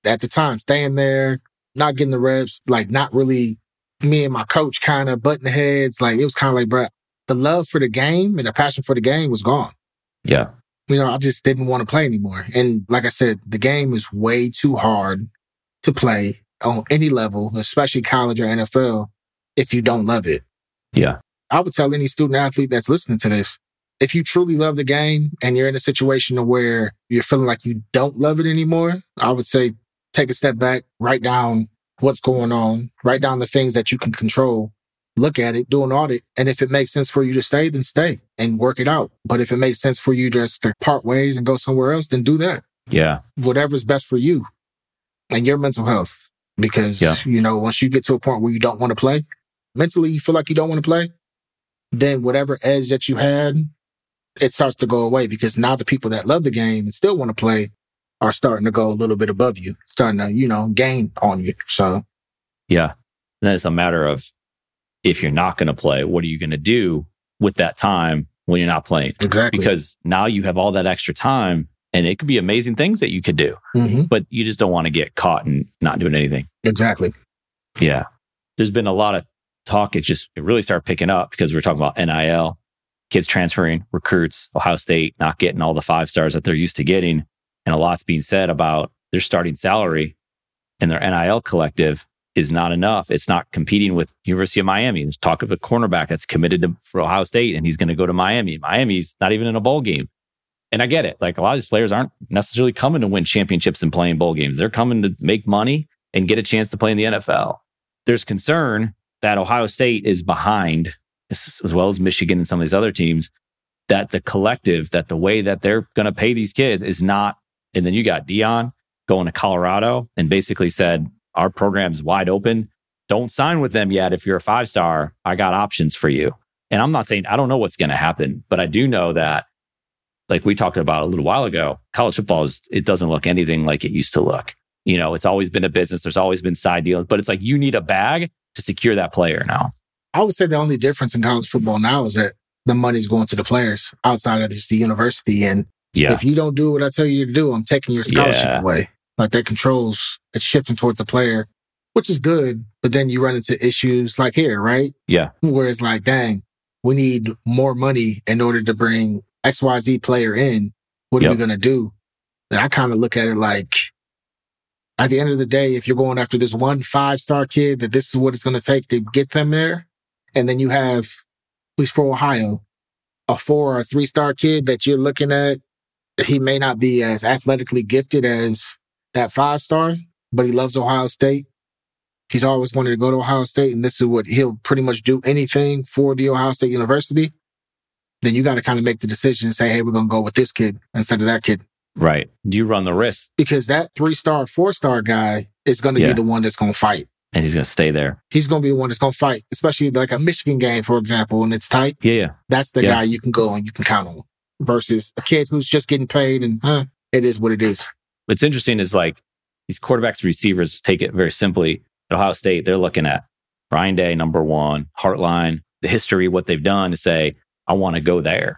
at the time, staying there, not getting the reps, like not really me and my coach kind of butting heads. Like it was kind of like, bruh, the love for the game and the passion for the game was gone. Yeah, You know, I just didn't want to play anymore. And like I said, the game is way too hard to play on any level, especially college or NFL, if you don't love it. yeah, I would tell any student athlete that's listening to this, if you truly love the game and you're in a situation where you're feeling like you don't love it anymore, I would say take a step back, write down what's going on, write down the things that you can control, look at it, do an audit. And if it makes sense for you to stay, then stay and work it out. But if it makes sense for you just to part ways and go somewhere else, then do that. yeah, Whatever's best for you and your mental health. Because, Yeah. you know, once you get to a point where you don't want to play, mentally you feel like you don't want to play, then whatever edge that you had, it starts to go away because now the people that love the game and still want to play are starting to go a little bit above you, starting to, you know, gain on you. So, yeah. then it's a matter of if you're not going to play, what are you going to do with that time when you're not playing? exactly. Because now you have all that extra time and it could be amazing things that you could do, hmm but you just don't want to get caught and not doing anything. Exactly. Yeah. There's been a lot of talk. It just, it really started picking up because we're talking about NIL, kids transferring, recruits, Ohio State not getting all the five stars that they're used to getting. And a lot's being said about their starting salary and their NIL collective is not enough. It's not competing with University of Miami. There's talk of a cornerback that's committed to, for Ohio State and he's going to go to Miami. Miami's not even in a bowl game. And I get it. Like a lot of these players aren't necessarily coming to win championships and playing bowl games. They're coming to make money and get a chance to play in the NFL. There's concern that Ohio State is behind, as as well as Michigan and some of these other teams, that the collective, that the way that they're going to pay these kids is not. And then you got Deion going to Colorado and basically said, Our program's wide open. Don't sign with them yet. If you're a five star, I got options for you. And I'm not saying I don't know what's going to happen, but I do know that, like we talked about a little while ago, college football is, it doesn't look anything like it used to look. You know, it's always been a business. There's always been side deals, but it's like you need a bag to secure that player now. I would say the only difference in college football now is that the money's going to the players outside of just the university. And Yeah. if you don't do what I tell you to do, I'm taking your scholarship Yeah. away. Like that controls, it's shifting towards the player, which is good. But then you run into issues like here, right? Yeah. Where it's like, dang, we need more money in order to bring XYZ player in. What are Yep. we going to do? And I kind of look at it like, at the end of the day, if you're going after this one five star kid, that this is what it's going to take to get them there. And then you have, at least for Ohio, a four or three star kid that you're looking at. He may not be as athletically gifted as that five star, but he loves Ohio State. He's always wanted to go to Ohio State, and this is what he'll pretty much do anything for the Ohio State University. Then you got to kind of make the decision and say, hey, we're going to go with this kid instead of that kid. Right. Do you run the risk Because that three star, four star guy is going to Yeah. be the one that's going to fight. and he's going to stay there? He's going to be the one that's going to fight, especially like a Michigan game, for example, and it's tight. Yeah. Yeah. That's the Yeah. guy you can go and you can count on versus a kid who's just getting paid and huh, it is what it is. What's interesting is like these quarterbacks, receivers take it very simply. At Ohio State, they're looking at Ryan Day, number one, Hartline, the history, what they've done to say, I want to go there.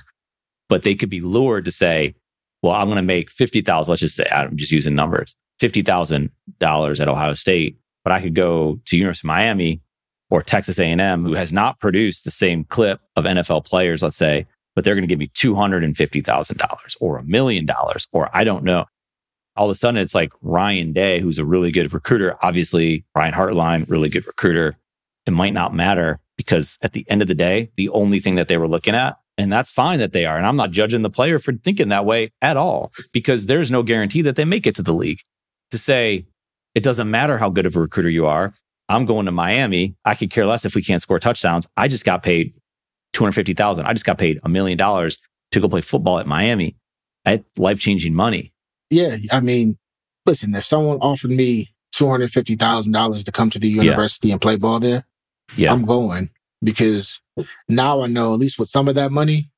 But they could be lured to say, well, I'm going to make 50,000. Let's just say, I'm just using numbers, $50,000 at Ohio State, but I could go to University of Miami or Texas A&M, who has not produced the same clip of NFL players, let's say, but they're going to give me $250,000 or a million dollars, or I don't know. All of a sudden, it's like Ryan Day, who's a really good recruiter. Obviously, Brian Hartline, really good recruiter. It might not matter because at the end of the day, the only thing that they were looking at, and that's fine that they are. And I'm not judging the player for thinking that way at all because there's no guarantee that they make it to the league. To say, it doesn't matter how good of a recruiter you are. I'm going to Miami. I could care less if we can't score touchdowns. I just got paid 250,000. I just got paid a million dollars to go play football at Miami. That's life changing money. Yeah. I mean, listen, if someone offered me $250,000 to come to the university yeah. and play ball there, yeah. I'm going because now I know at least with some of that money,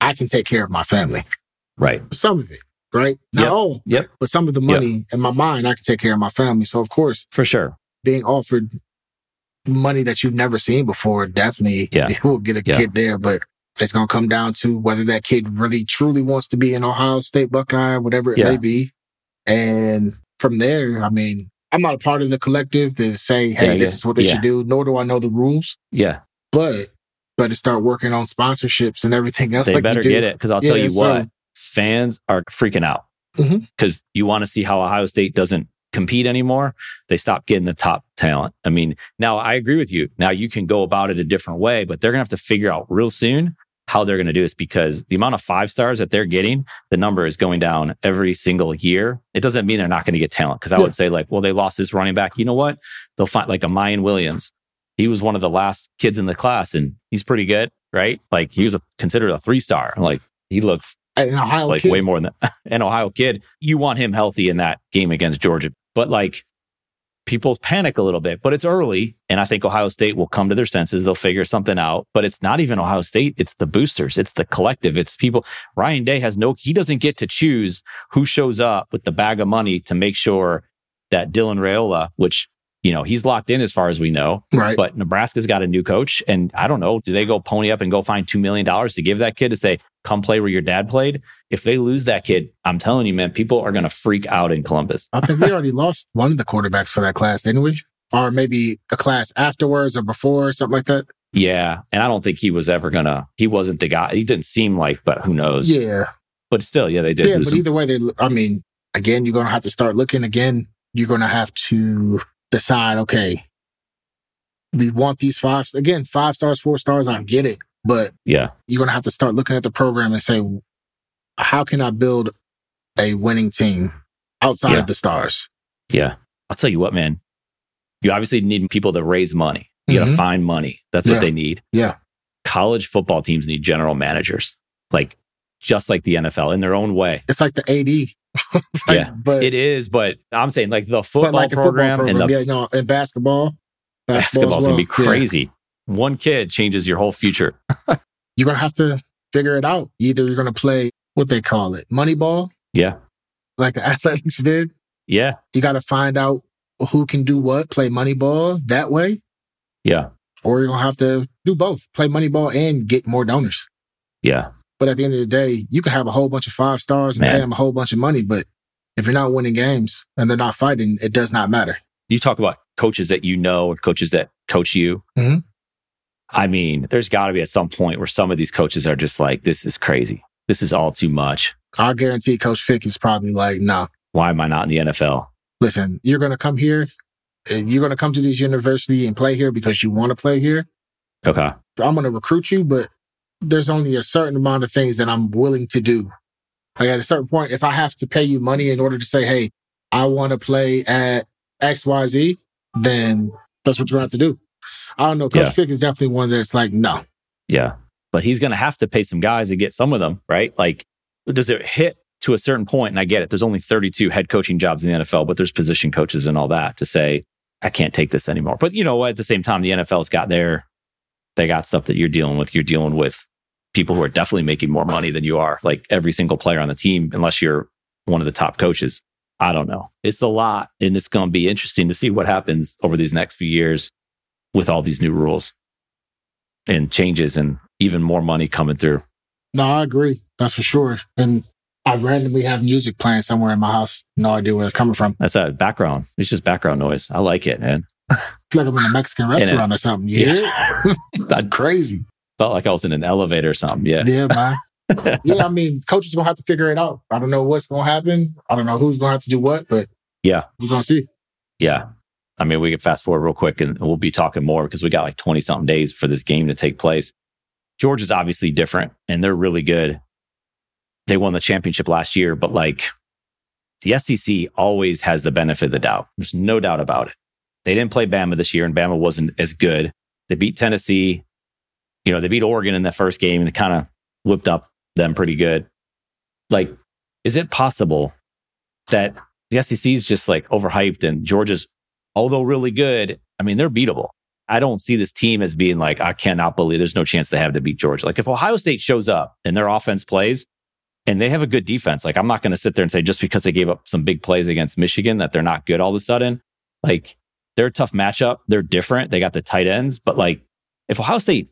I can take care of my family. Right. Some of it, right? Not yep. all, yep. but some of the money yep. in my mind, I can take care of my family. So of course, for sure, being offered money that you've never seen before, definitely yeah. *laughs* will get a yeah. kid there. But it's going to come down to whether that kid really truly wants to be an Ohio State Buckeye, whatever it yeah. may be. And from there, I mean, I'm not a part of the collective to say, hey, this is what they should do, nor do I know the rules. Yeah. But better start working on sponsorships and everything else. They like better get it because I'll tell you so, what, fans are freaking out because mm-hmm. you want to see how Ohio State doesn't compete anymore. They stop getting the top talent. I mean, now I agree with you. Now you can go about it a different way, but they're going to have to figure out real soon how they're going to do this because the amount of five stars that they're getting, the number is going down every single year. It doesn't mean they're not going to get talent. Cause I yeah. would say like, well, they lost this running back. You know what? They'll find like a Miyan Williams. He was one of the last kids in the class and he's pretty good, right? Like he was a, considered a three star. Like he looks an Ohio like kid. way more than that. *laughs* An Ohio kid. You want him healthy in that game against Georgia. But like people panic a little bit, but it's early. And I think Ohio State will come to their senses. They'll figure something out. But it's not even Ohio State. It's the boosters. It's the collective. It's people. Ryan Day has no, he doesn't get to choose who shows up with the bag of money to make sure that Dylan Raiola, which you know, he's locked in as far as we know. Right. But Nebraska's got a new coach. And I don't know, do they go pony up and go find $2 million to give that kid to say, come play where your dad played? If they lose that kid, I'm telling you, man, people are going to freak out in Columbus. I think we already *laughs* lost one of the quarterbacks for that class, didn't we? Or maybe a class afterwards or before, something like that. Yeah. And I don't think he was ever going to, he wasn't the guy. He didn't seem like, but who knows? Yeah. But still, yeah, they did. Yeah, but him. either way, they, I mean, again, you're going to have to start looking again. You're going to have to decide, okay, we want these five again, five stars, four stars. I get it, but yeah, you're gonna have to start looking at the program and say, how can I build a winning team outside yeah. of the stars? Yeah, I'll tell you what, man. You obviously need people to raise money. You mm-hmm. got to find money. That's yeah. what they need. Yeah. College football teams need general managers, like just like the NFL in their own way. It's like the AD. *laughs* like, yeah, but it is. But I'm saying like the football, like program, football program, and the yeah, no, and basketball, Basketball's well. gonna be crazy. One kid changes your whole future. *laughs* you're gonna have to figure it out. Either you're gonna play what they call it, money ball. Yeah. Like the *laughs* athletics did. Yeah. You gotta find out who can do what, play money ball that way. Yeah. Or you're gonna have to do both. Play money ball and get more donors. Yeah. But at the end of the day, you can have a whole bunch of five stars and Man. pay them a whole bunch of money, but if you're not winning games and they're not fighting, it does not matter. You talk about coaches that you know or coaches that coach you. Mm-hmm. I mean, there's got to be at some point where some of these coaches are just like, this is crazy. This is all too much. I guarantee Coach Fick is probably like, no. Nah. Why am I not in the NFL? Listen, you're going to come here and you're going to come to this university and play here because you want to play here. Okay. I'm going to recruit you, but there's only a certain amount of things that I'm willing to do. Like at a certain point, if I have to pay you money in order to say, hey, I want to play at XYZ, then that's what you're going to have to do. I don't know. Coach yeah. Fick is definitely one that's like, no. Yeah. But he's going to have to pay some guys to get some of them, right? Like, does it hit to a certain point? And I get it. There's only 32 head coaching jobs in the NFL, but there's position coaches and all that to say, I can't take this anymore. But you know what? At the same time, the NFL's got their, they got stuff that you're dealing with. You're dealing with people who are definitely making more money than you are, like every single player on the team, unless you're one of the top coaches. I don't know. It's a lot. And it's going to be interesting to see what happens over these next few years with all these new rules and changes and even more money coming through. No, I agree. That's for sure. And I randomly have music playing somewhere in my house. No idea where it's coming from. That's a background. It's just background noise. I like it, man. I feel like I'm in a Mexican *laughs* restaurant or something. Yeah. *laughs* *laughs* That's crazy. Felt like I was in an elevator or something. Yeah. Yeah, man. yeah, I mean, coaches gonna have to figure it out. I don't know what's gonna happen. I don't know who's gonna have to do what, but yeah, we're gonna see. Yeah. I mean, we can fast forward real quick and we'll be talking more because we got like 20 something days for this game to take place. Georgia's obviously different and they're really good. They won the championship last year, but like the SEC always has the benefit of the doubt. There's no doubt about it. They didn't play Bama this year and Bama wasn't as good. They beat Tennessee. You know, they beat Oregon in the first game and kind of whipped up them pretty good. Like, is it possible that the SEC is just like overhyped and Georgia's, although really good, I mean, they're beatable. I don't see this team as being like, I cannot believe there's no chance they have to beat Georgia. Like if Ohio State shows up and their offense plays and they have a good defense, like I'm not going to sit there and say just because they gave up some big plays against Michigan that they're not good all of a sudden. Like they're a tough matchup. They're different. They got the tight ends, but like if Ohio State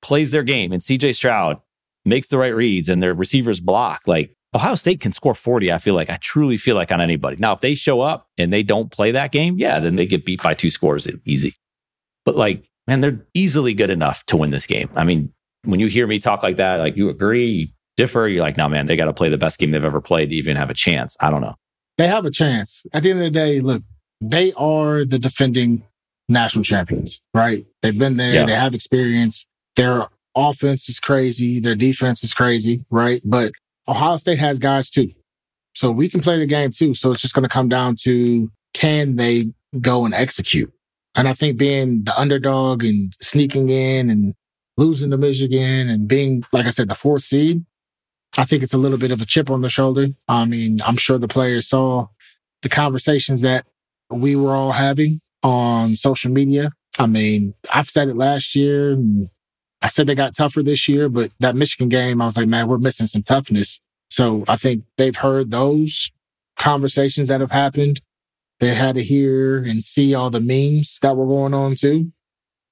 plays their game and CJ Stroud makes the right reads and their receivers block, like Ohio State can score 40. I feel like I truly feel like on anybody. Now, if they show up and they don't play that game, yeah, then they get beat by two scores easy. But like, man, they're easily good enough to win this game. I mean, when you hear me talk like that, like you agree, you differ, you're like, no, man, they got to play the best game they've ever played to even have a chance. I don't know. They have a chance. At the end of the day, look, they are the defending national champions, right? They've been there, yeah. they have experience. Their offense is crazy, their defense is crazy, right? But Ohio State has guys too. So we can play the game too. So it's just going to come down to can they go and execute? And I think being the underdog and sneaking in and losing to Michigan and being, like I said, the fourth seed, I think it's a little bit of a chip on the shoulder. I mean, I'm sure the players saw the conversations that we were all having on social media. I mean, I've said it last year and I said they got tougher this year, but that Michigan game, I was like, man, we're missing some toughness. So I think they've heard those conversations that have happened. They had to hear and see all the memes that were going on too.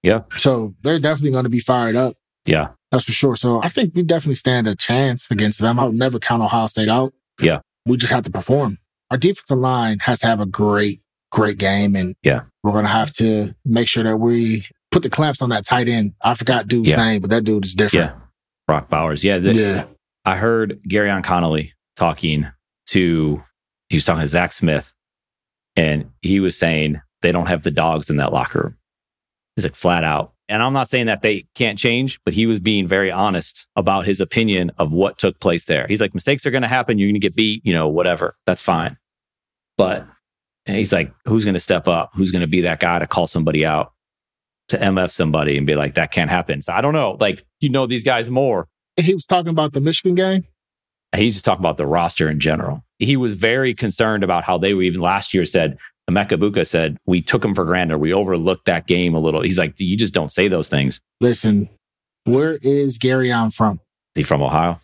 Yeah. So they're definitely going to be fired up. Yeah. That's for sure. So I think we definitely stand a chance against them. I would never count Ohio State out. Yeah. We just have to perform. Our defensive line has to have a great, great game. And yeah, we're going to have to make sure that we put the clamps on that tight end. I forgot dude's yeah. name, but that dude is different. Yeah. Brock Bowers. Yeah. The, yeah. I heard Gareon Conley talking to, he was talking to Zach Smith and he was saying they don't have the dogs in that locker room. He's like flat out. And I'm not saying that they can't change, but he was being very honest about his opinion of what took place there. He's like, mistakes are going to happen. You're going to get beat, you know, whatever. That's fine. But he's like, who's going to step up? Who's going to be that guy to call somebody out, to MF somebody and be like, that can't happen. So I don't know. Like, you know, these guys more. He was talking about the Michigan game. He's just talking about the roster in general. He was very concerned about how they were even last year said, Emeka Egbuka said, we took him for granted. We overlooked that game a little. He's like, you just don't say those things. Listen, where is Gareon from? Is he from Ohio?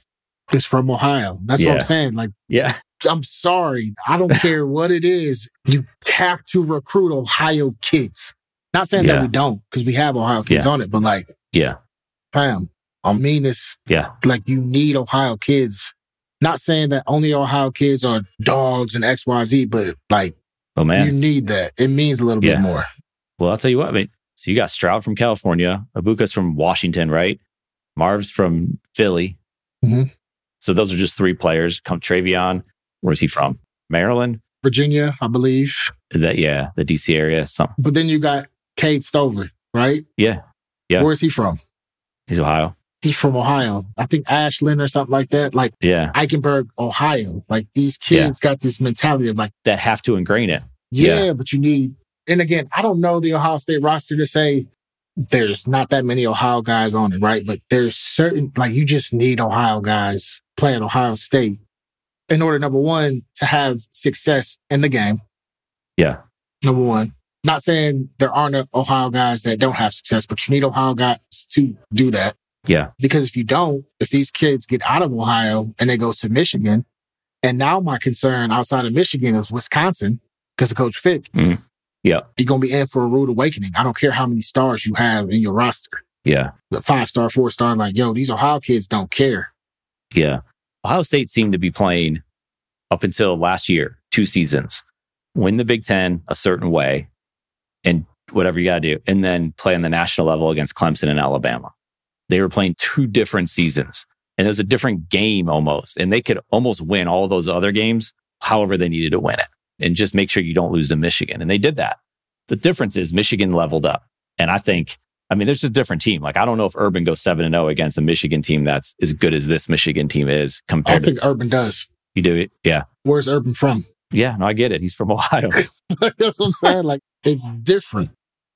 He's from Ohio. That's yeah. what I'm saying. Like, yeah, I'm sorry. I don't *laughs* care what it is. You have to recruit Ohio kids. Not saying yeah. that we don't, because we have Ohio kids yeah. on it, but like, yeah, fam, I mean this. Yeah, like you need Ohio kids not saying that only Ohio kids are dogs and XYZ, but like, oh man, you need that. It means a little yeah. bit more. Well, I'll tell you what, I mean, so you got Stroud from California, Egbuka's from Washington, right? Marv's from Philly. Mm-hmm. So those are just three players. Come TreVeyon, where's he from? Maryland? Virginia, I believe. That yeah, the DC area. Something. But then you got Cade Stover, right? Yeah. Yeah. Where's he from? He's Ohio he's from Ohio. I think Ashland or something like that. Like yeah, Eichenberg, Ohio. Like these kids yeah. got this mentality of like that have to ingrain it. Yeah, yeah, but you need. And again, I don't know the Ohio State roster to say there's not that many Ohio guys on it, right? But there's certain like you just need Ohio guys playing Ohio State in order, number one, to have success in the game. Yeah. Number one. Not saying there aren't Ohio guys that don't have success, but you need Ohio guys to do that. Yeah. Because if you don't, if these kids get out of Ohio and they go to Michigan, and now my concern outside of Michigan is Wisconsin because of Coach Fick. Mm. Yeah. You're going to be in for a rude awakening. I don't care how many stars you have in your roster. Yeah. The five star, four star, like, yo, these Ohio kids don't care. Yeah. Ohio State seemed to be playing up until last year, two seasons, win the Big Ten a certain way and whatever you got to do, and then play on the national level against Clemson and Alabama. They were playing two different seasons and it was a different game almost. And they could almost win all those other games, however they needed to win it and just make sure you don't lose to Michigan. And they did that. The difference is Michigan leveled up. And I think, I mean, there's a different team. Like, I don't know if Urban goes 7 and 0 against a Michigan team that's as good as this Michigan team is compared I think to, Urban does. You do it? Yeah. Where's Urban from? Yeah, no, I get it. He's from Ohio. *laughs* That's what I'm saying. Like it's different.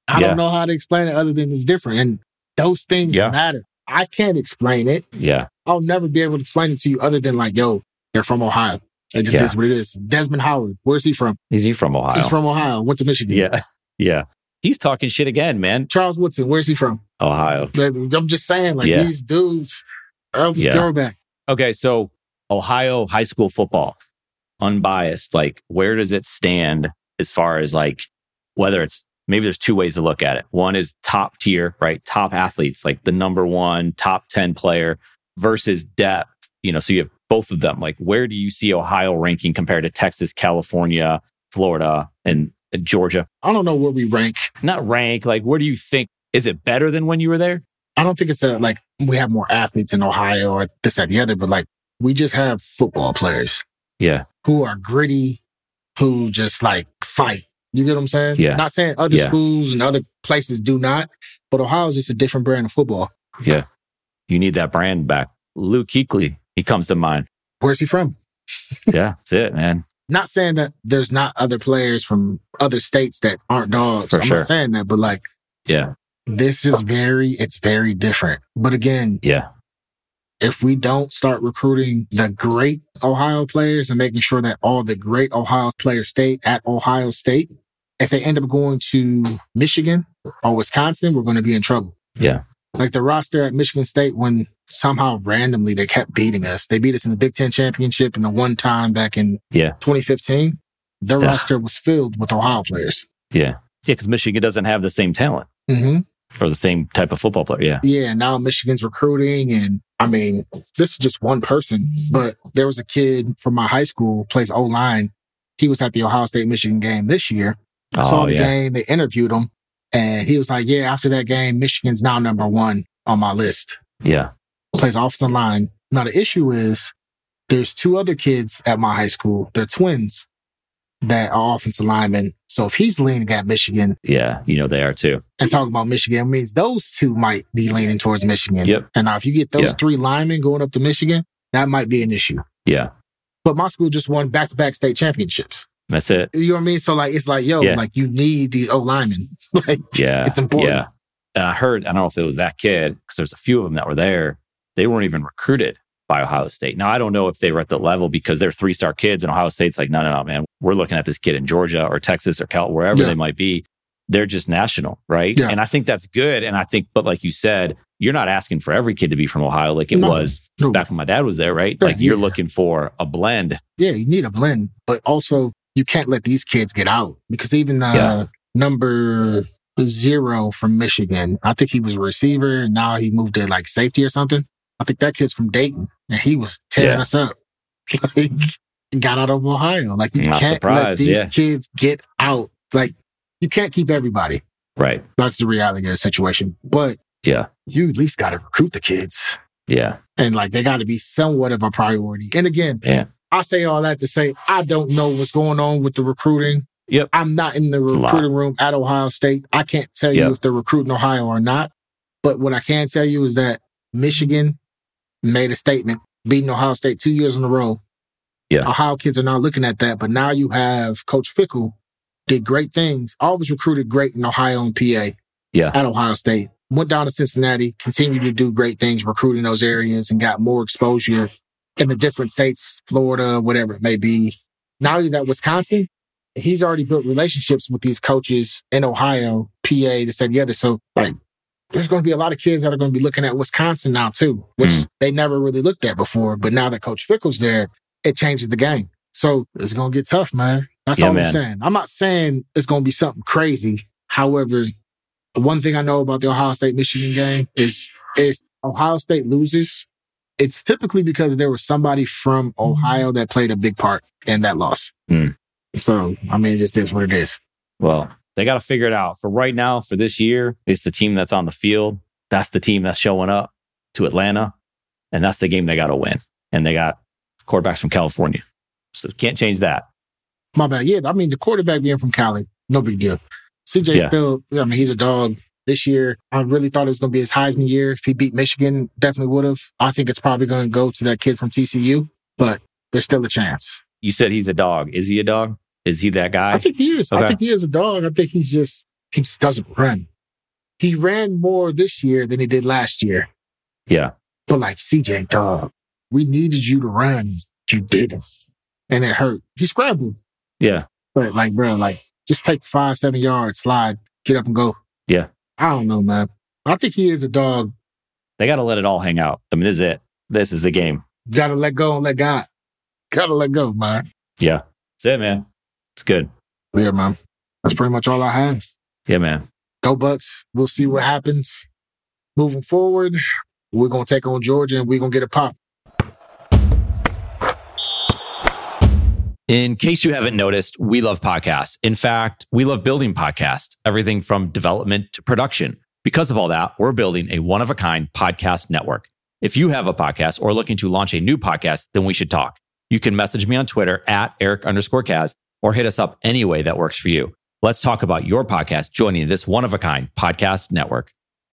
I Yeah. don't know how to explain it other than it's different. And those things Yeah. matter. I can't explain it. yeah. I'll never be able to explain it to you other than like, yo, they're from Ohio. It just Yeah. is what it is. Desmond Howard, where's he from? Is he from Ohio? He's from Ohio. Went to Michigan. yeah. *laughs* Yeah. He's talking shit again, man. Charles Woodson, where's he from? Ohio. I'm just saying, like Yeah. these dudes, Elvis Yeah. Okay, so Ohio high school football, unbiased, like where does it stand as far as like whether it's maybe there's two ways to look at it. One is top tier, right? Top athletes, like the number one, top 10 player versus depth. You know, so you have both of them. Like where do you see Ohio ranking compared to Texas, California, Florida, and and Georgia? I don't know where we rank. Not rank, like where do you think is it better than when you were there? I don't think it's a like we have more athletes in Ohio or this, that, the other, but like we just have football players Yeah. who are gritty, who just like fight. You get what I'm saying? Yeah. Not saying other Yeah. schools and other places do not, but Ohio's just a different brand of football. Yeah. You need that brand back. Luke Kuechly, he comes to mind. Where's he from? *laughs* Yeah, that's it, man. Not saying that there's not other players from other states that aren't dogs. For I'm sure. not saying that, but like Yeah. this is very, it's very different. But again, Yeah. If we don't start recruiting the great Ohio players and making sure that all the great Ohio players stay at Ohio State, if they end up going to Michigan or Wisconsin, we're going to be in trouble. Yeah. Like the roster at Michigan State, when somehow randomly they kept beating us, they beat us in the Big Ten championship and the one time back in Yeah. 2015. Their Yeah. roster was filled with Ohio players. Yeah. Yeah. Because Michigan doesn't have the same talent hmm or the same type of football player. Yeah. yeah, now Michigan's recruiting. And I mean, this is just one person, but there was a kid from my high school, plays O line. He was at the Ohio State Michigan game this year. Saw Oh, the yeah. game, they interviewed him, and he was like, Yeah, after that game, Michigan's now number one on my list. Yeah. Plays offensive line. Now, the issue is there's two other kids at my high school. They're twins that are offensive linemen. So if he's leaning at Michigan Yeah. You know, they are too. and talking about Michigan means those two might be leaning towards Michigan. Yep. And now if you get those Yeah. three linemen going up to Michigan, that might be an issue. Yeah. But my school just won back to back state championships. That's it. You know what I mean? So like it's like, yo, Yeah. like you need these O linemen. *laughs* like Yeah. It's important. Yeah. And I heard, I don't know if it was that kid, because there's a few of them that were there. They weren't even recruited by Ohio State. Now, I don't know if they were at the level because they're three star kids and Ohio State's like, no, no, no, man, we're looking at this kid in Georgia or Texas or Cal, wherever Yeah. they might be. They're just national, right? Yeah. And I think that's good. And I think, but like you said, you're not asking for every kid to be from Ohio like it No. was No. back when my dad was there, right? Sure, Like you're looking for a blend. yeah, you need a blend, but also you can't let these kids get out because even uh, Yeah. number zero from Michigan, I think he was a receiver and now he moved to like safety or something. I think that kid's from Dayton and he was tearing Yeah. us up. Like, *laughs* got out of Ohio. Like you Not can't let these yeah. kids get out. Like you can't keep everybody. Right. That's the reality of the situation. But Yeah. you at least got to recruit the kids Yeah. and like they got to be somewhat of a priority. And again, Yeah. I say all that to say I don't know what's going on with the recruiting. Yep. I'm not in the recruiting room at Ohio State. I can't tell you if they're recruiting Ohio or not. But what I can tell you is that Michigan made a statement beating Ohio State two years in a row. Yeah. Ohio kids are not looking at that, but now you have Coach Fickell did great things. Always recruited great in Ohio and PA. Yeah. At Ohio State. Went down to Cincinnati, continued to do great things recruiting those areas and got more exposure in the different states, Florida, whatever it may be. Now he's at Wisconsin. He's already built relationships with these coaches in Ohio, PA, this, and the other. So like there's going to be a lot of kids that are going to be looking at Wisconsin now too, which Mm. they never really looked at before. But now that Coach Fickell's there, it changes the game. So it's going to get tough, man. That's Yeah, all man. I'm saying. I'm not saying it's going to be something crazy. However, one thing I know about the Ohio State Michigan game is if Ohio State loses, it's typically because there was somebody from Ohio that played a big part in that loss. Mm. So, I mean, it just is what it is. Well, they got to figure it out. For right now, for this year, it's the team that's on the field. That's the team that's showing up to Atlanta. And that's the game they got to win. And they got quarterbacks from California. So can't change that. My bad. Yeah, I mean, the quarterback being from Cali, no big deal. CJ Yeah. still, I mean, he's a dog. This year, I really thought it was going to be his Heisman year. If he beat Michigan, definitely would have. I think it's probably going to go to that kid from TCU, but there's still a chance. You said he's a dog. Is he a dog? Is he that guy? I think he is. Okay. I think he is a dog. I think he's just he just doesn't run. He ran more this year than he did last year. yeah. But like CJ, dog, we needed you to run. You didn't. And it hurt. He scrambled. Yeah. But like, bro, like just take five, seven yards, slide, get up and go. Yeah. I don't know, man. I think he is a dog. They got to let it all hang out. I mean, this is it. This is the game. Gotta let go and let God. Gotta let go, man. Yeah. That's it, man. It's good. Yeah, man. That's pretty much all I have. Yeah, man. Go Bucks. We'll see what happens moving forward. We're gonna take on Georgia and we're gonna get a pop. In case you haven't noticed, we love podcasts. In fact, we love building podcasts, everything from development to production. Because of all that, we're building a one of a kind podcast network. If you have a podcast or looking to launch a new podcast, then we should talk. You can message me on Twitter at Eric underscore Kaz or hit us up any way that works for you. Let's talk about your podcast joining this one of a kind podcast network.